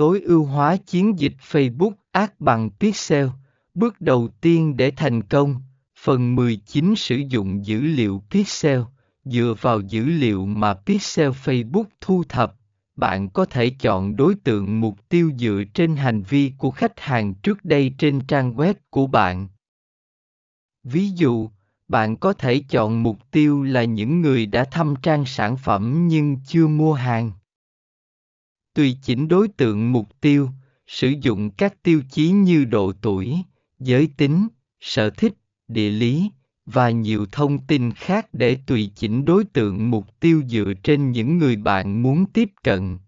tối ưu hóa chiến dịch Facebook Ads bằng Pixel. Bước đầu tiên để thành công, phần 19 sử dụng dữ liệu Pixel. Dựa vào dữ liệu mà Pixel Facebook thu thập, bạn có thể chọn đối tượng mục tiêu dựa trên hành vi của khách hàng trước đây trên trang web của bạn. Ví dụ, bạn có thể chọn mục tiêu là những người đã thăm trang sản phẩm nhưng chưa mua hàng. Tùy chỉnh đối tượng mục tiêu, sử dụng các tiêu chí như độ tuổi, giới tính, sở thích, địa lý và nhiều thông tin khác để tùy chỉnh đối tượng mục tiêu dựa trên những người bạn muốn tiếp cận.